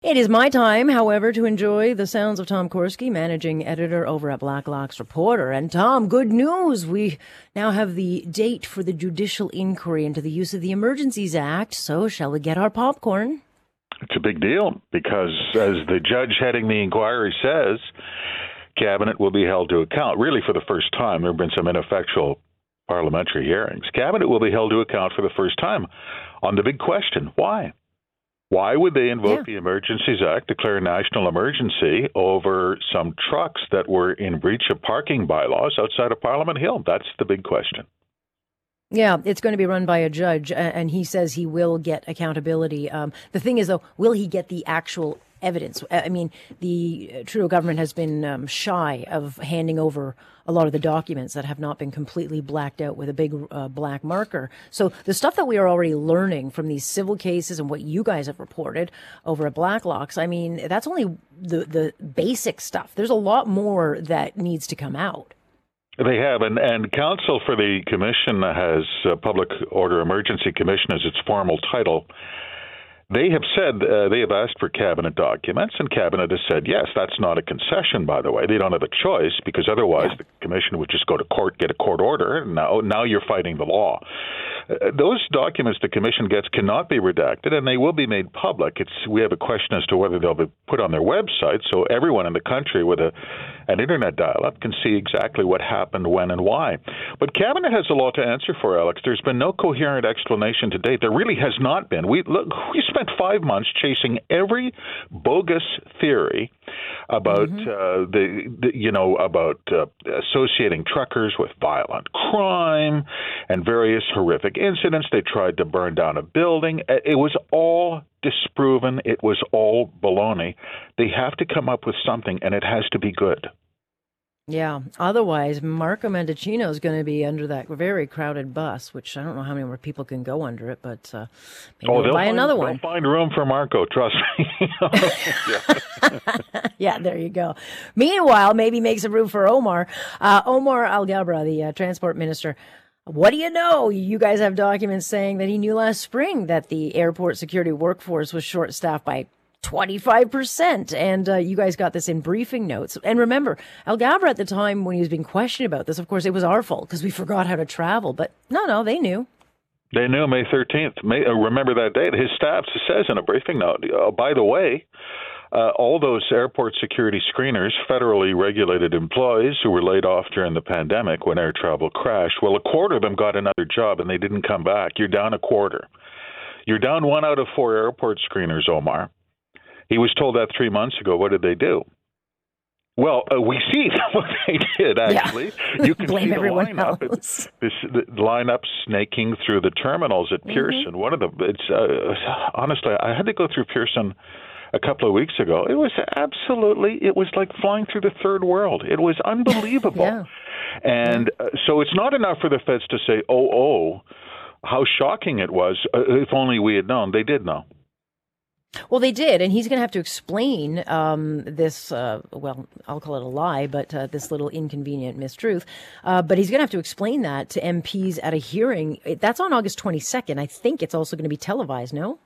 It is my time, however, to enjoy the sounds of Tom Korski, managing editor over at Blacklock's Reporter. And Tom, good news. We now have the date for the judicial inquiry into the use of the Emergencies Act. So shall we get our popcorn? It's a big deal because, as the judge heading the inquiry says, Cabinet will be held to account. Really, for the first time, there have been some ineffectual parliamentary hearings. Cabinet will be held to account for the first time on the big question why? Why would they invoke yeah. the Emergencies Act, declare a national emergency over some trucks that were in breach of parking bylaws outside of Parliament Hill? That's the big question. Yeah, it's going to be run by a judge, and he says he will get accountability. Um, the thing is, though, will he get the actual evidence? I mean, the Trudeau government has been um, shy of handing over a lot of the documents that have not been completely blacked out with a big uh, black marker. So the stuff that we are already learning from these civil cases and what you guys have reported over at Blacklock's, I mean, that's only the the basic stuff. There's a lot more that needs to come out. They have, and, and counsel for the commission has uh, Public Order Emergency Commission as its formal title. They have said uh, they have asked for cabinet documents, and cabinet has said yes. That's not a concession, by the way. They don't have a choice because otherwise yeah. the commission would just go to court, get a court order. Now, now you're fighting the law. Those documents the commission gets cannot be redacted, and they will be made public. It's we have a question as to whether they'll be put on their website, so everyone in the country with a an internet dial-up can see exactly what happened, when, and why. But cabinet has a lot to answer for, Alex. There's been no coherent explanation to date. There really has not been. We look, we spent five months chasing every bogus theory about mm-hmm. uh, the, the, you know about uh, associating truckers with violent crime and various horrific incidents. They tried to burn down a building. It was all disproven. It was all baloney. They have to come up with something, and it has to be good. Yeah. Otherwise, Marco Mendicino is going to be under that very crowded bus, which I don't know how many more people can go under it, but uh, maybe oh, we'll buy find, another one. They'll find room for Marco. Trust me. yeah. yeah, there you go. Meanwhile, maybe make some room for Omar. Uh, Omar Alghabra, the uh, transport minister. What do you know? You guys have documents saying that he knew last spring that the airport security workforce was short staffed by 25%. And uh, you guys got this in briefing notes. And remember, Al Alghabra at the time when he was being questioned about this, of course, it was our fault because we forgot how to travel. But no, no, they knew. They knew May 13th. May, uh, remember that date. His staff says in a briefing note, uh, by the way, uh, all those airport security screeners, federally regulated employees who were laid off during the pandemic when air travel crashed, well, a quarter of them got another job and they didn't come back. You're down a quarter. You're down one out of four airport screeners, Omar. He was told that three months ago. What did they do? Well, uh, we see what they did actually. Yeah. You can Blame see the lineup. Else. This the lineup snaking through the terminals at mm-hmm. Pearson. One of the it's uh, honestly, I had to go through Pearson a couple of weeks ago. It was absolutely it was like flying through the third world. It was unbelievable. yeah. And uh, so it's not enough for the feds to say, "Oh, oh, how shocking it was! Uh, if only we had known." They did know. Well, they did, and he's going to have to explain um, this. Uh, well, I'll call it a lie, but uh, this little inconvenient mistruth. Uh, but he's going to have to explain that to MPs at a hearing. That's on August 22nd. I think it's also going to be televised. No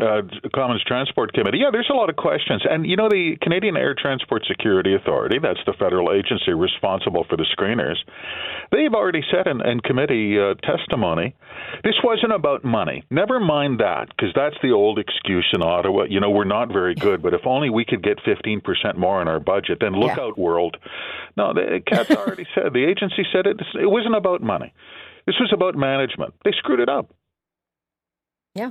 uh, Commons Transport Committee. Yeah, there's a lot of questions. And, you know, the Canadian Air Transport Security Authority, that's the federal agency responsible for the screeners, they've already said in, in committee uh, testimony this wasn't about money. Never mind that, because that's the old excuse in Ottawa. You know, we're not very good, but if only we could get 15% more in our budget, then look yeah. out, world. No, the CATSA already said, the agency said it, it wasn't about money. This was about management. They screwed it up. Yeah.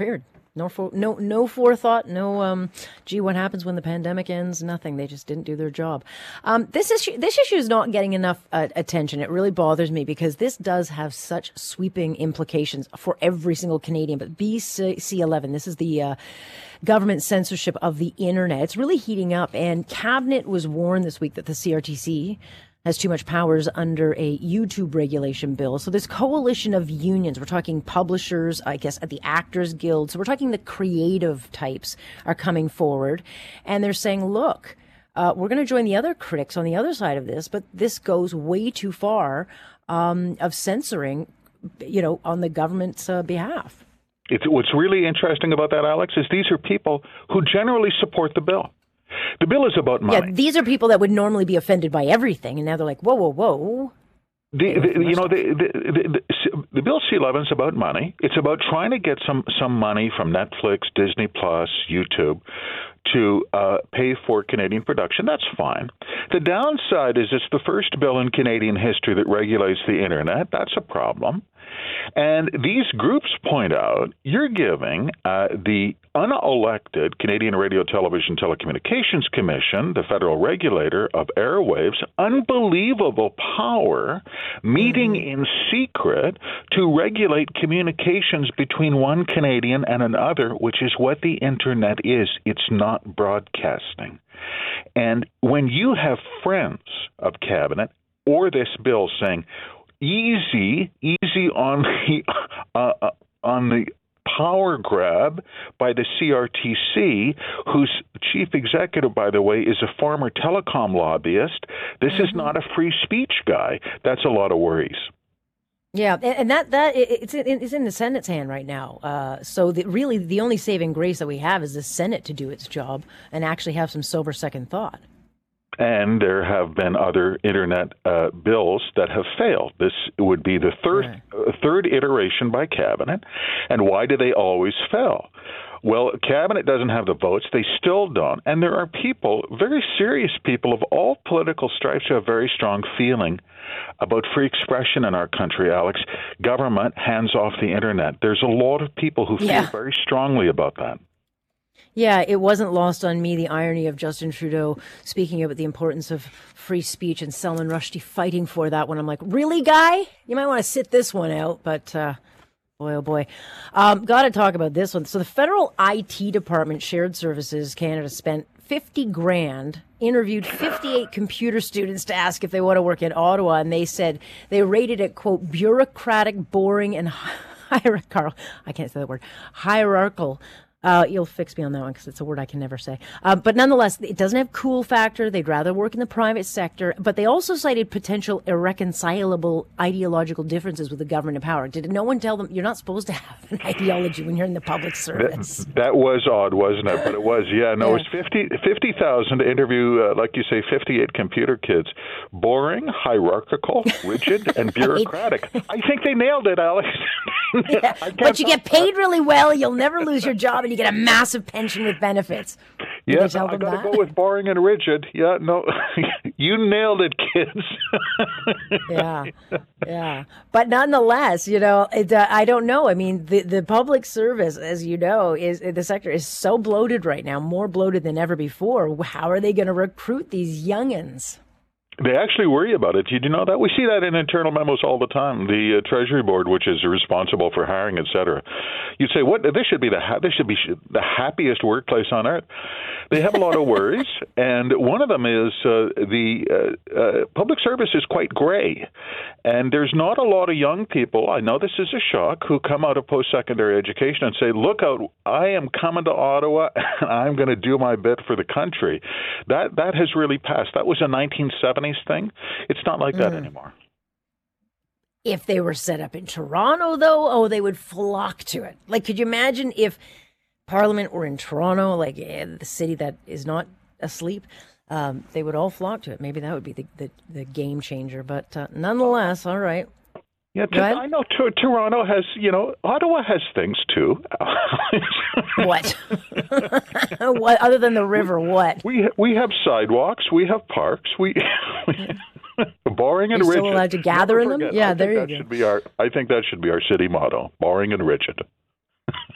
Weird. No, for, no, no forethought. No, um, gee, what happens when the pandemic ends? Nothing. They just didn't do their job. Um, this issue, this issue is not getting enough uh, attention. It really bothers me because this does have such sweeping implications for every single Canadian. But BC11, this is the uh, government censorship of the internet. It's really heating up, and cabinet was warned this week that the CRTC has too much powers under a YouTube regulation bill. So this coalition of unions, we're talking publishers, I guess at the Actors Guild. So we're talking the creative types are coming forward and they're saying, look, uh, we're going to join the other critics on the other side of this, but this goes way too far um, of censoring, you know, on the government's uh, behalf. It's, what's really interesting about that, Alex, is these are people who generally support the bill. The bill is about money. Yeah, these are people that would normally be offended by everything, and now they're like, whoa, whoa, whoa. The, the, you know the the, the the bill C11 is about money. It's about trying to get some some money from Netflix, Disney Plus, YouTube to uh, pay for Canadian production. That's fine. The downside is it's the first bill in Canadian history that regulates the internet. That's a problem. And these groups point out you're giving uh, the unelected Canadian Radio, Television, Telecommunications Commission, the federal regulator of airwaves, unbelievable power, meeting mm-hmm. in secret to regulate communications between one Canadian and another, which is what the internet is. It's not broadcasting. And when you have friends of cabinet or this bill saying, easy, easy on the uh, uh, on the power grab by the CRTC, whose chief executive, by the way, is a former telecom lobbyist. This mm-hmm. is not a free speech guy. That's a lot of worries. Yeah, and that that it's it's in the Senate's hand right now. Uh, so the, really, the only saving grace that we have is the Senate to do its job and actually have some sober second thought and there have been other internet uh, bills that have failed. This would be the third right. uh, third iteration by cabinet, and why do they always fail? Well, cabinet doesn't have the votes; they still don't, and there are people, very serious people of all political stripes, who have very strong feeling about free expression in our country. Alex, government hands off the internet. There's a lot of people who feel yeah. very strongly about that. Yeah, it wasn't lost on me the irony of Justin Trudeau speaking about the importance of free speech and Salman Rushdie fighting for that one. I'm like, really, guy? You might want to sit this one out, but uh, boy, oh boy. Um, Got to talk about this one. So the federal IT department, Shared Services Canada, spent 50 grand, interviewed 58 computer students to ask if they want to work in Ottawa, and they said they rated it, quote, bureaucratic, boring, and hierarchical. I can't say that word. Hierarchical uh, you'll fix me on that one because it's a word I can never say. Uh, but nonetheless, it doesn't have cool factor. They'd rather work in the private sector. But they also cited potential irreconcilable ideological differences with the government of power. Did no one tell them you're not supposed to have an ideology when you're in the public service? That, that was odd, wasn't it? But it was. Yeah, no, yeah. it was 50 50,000 to interview, uh, like you say, 58 computer kids. Boring, hierarchical, rigid, and bureaucratic. I think they nailed it, Alex. yeah, but you get paid really well. You'll never lose your job and you get a massive pension with benefits. Did yes, I got to go with boring and rigid. Yeah, no, you nailed it, kids. yeah, yeah. But nonetheless, you know, it, uh, I don't know. I mean, the the public service, as you know, is the sector is so bloated right now, more bloated than ever before. How are they going to recruit these youngins? They actually worry about it. You know that? We see that in internal memos all the time. The uh, Treasury Board, which is responsible for hiring, etc. you'd say, "What? This should be the ha- this should be the happiest workplace on earth." They have a lot of worries, and one of them is uh, the uh, uh, public service is quite gray, and there's not a lot of young people. I know this is a shock who come out of post-secondary education and say, "Look out! I am coming to Ottawa, and I'm going to do my bit for the country." That that has really passed. That was a 1970 thing. It's not like that mm. anymore. If they were set up in Toronto, though, oh, they would flock to it. Like, could you imagine if Parliament were in Toronto, like eh, the city that is not asleep? Um, they would all flock to it. Maybe that would be the, the, the game changer. But uh, nonetheless, all right. Yeah, to, I know to, Toronto has, you know, Ottawa has things too. what? what other than the river? What? We we have sidewalks, we have parks, we. boring and You're rigid. Still allowed to gather in them? Yeah, there you that go. Should be our, I think that should be our city motto: boring and rigid.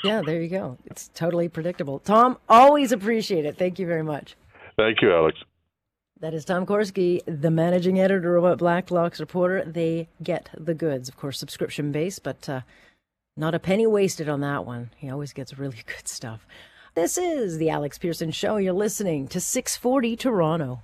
yeah, there you go. It's totally predictable. Tom, always appreciate it. Thank you very much. Thank you, Alex. That is Tom Korski, the managing editor of Blacklock's Reporter. They get the goods, of course, subscription based, but uh, not a penny wasted on that one. He always gets really good stuff. This is the Alex Pierson Show. You're listening to 640 Toronto.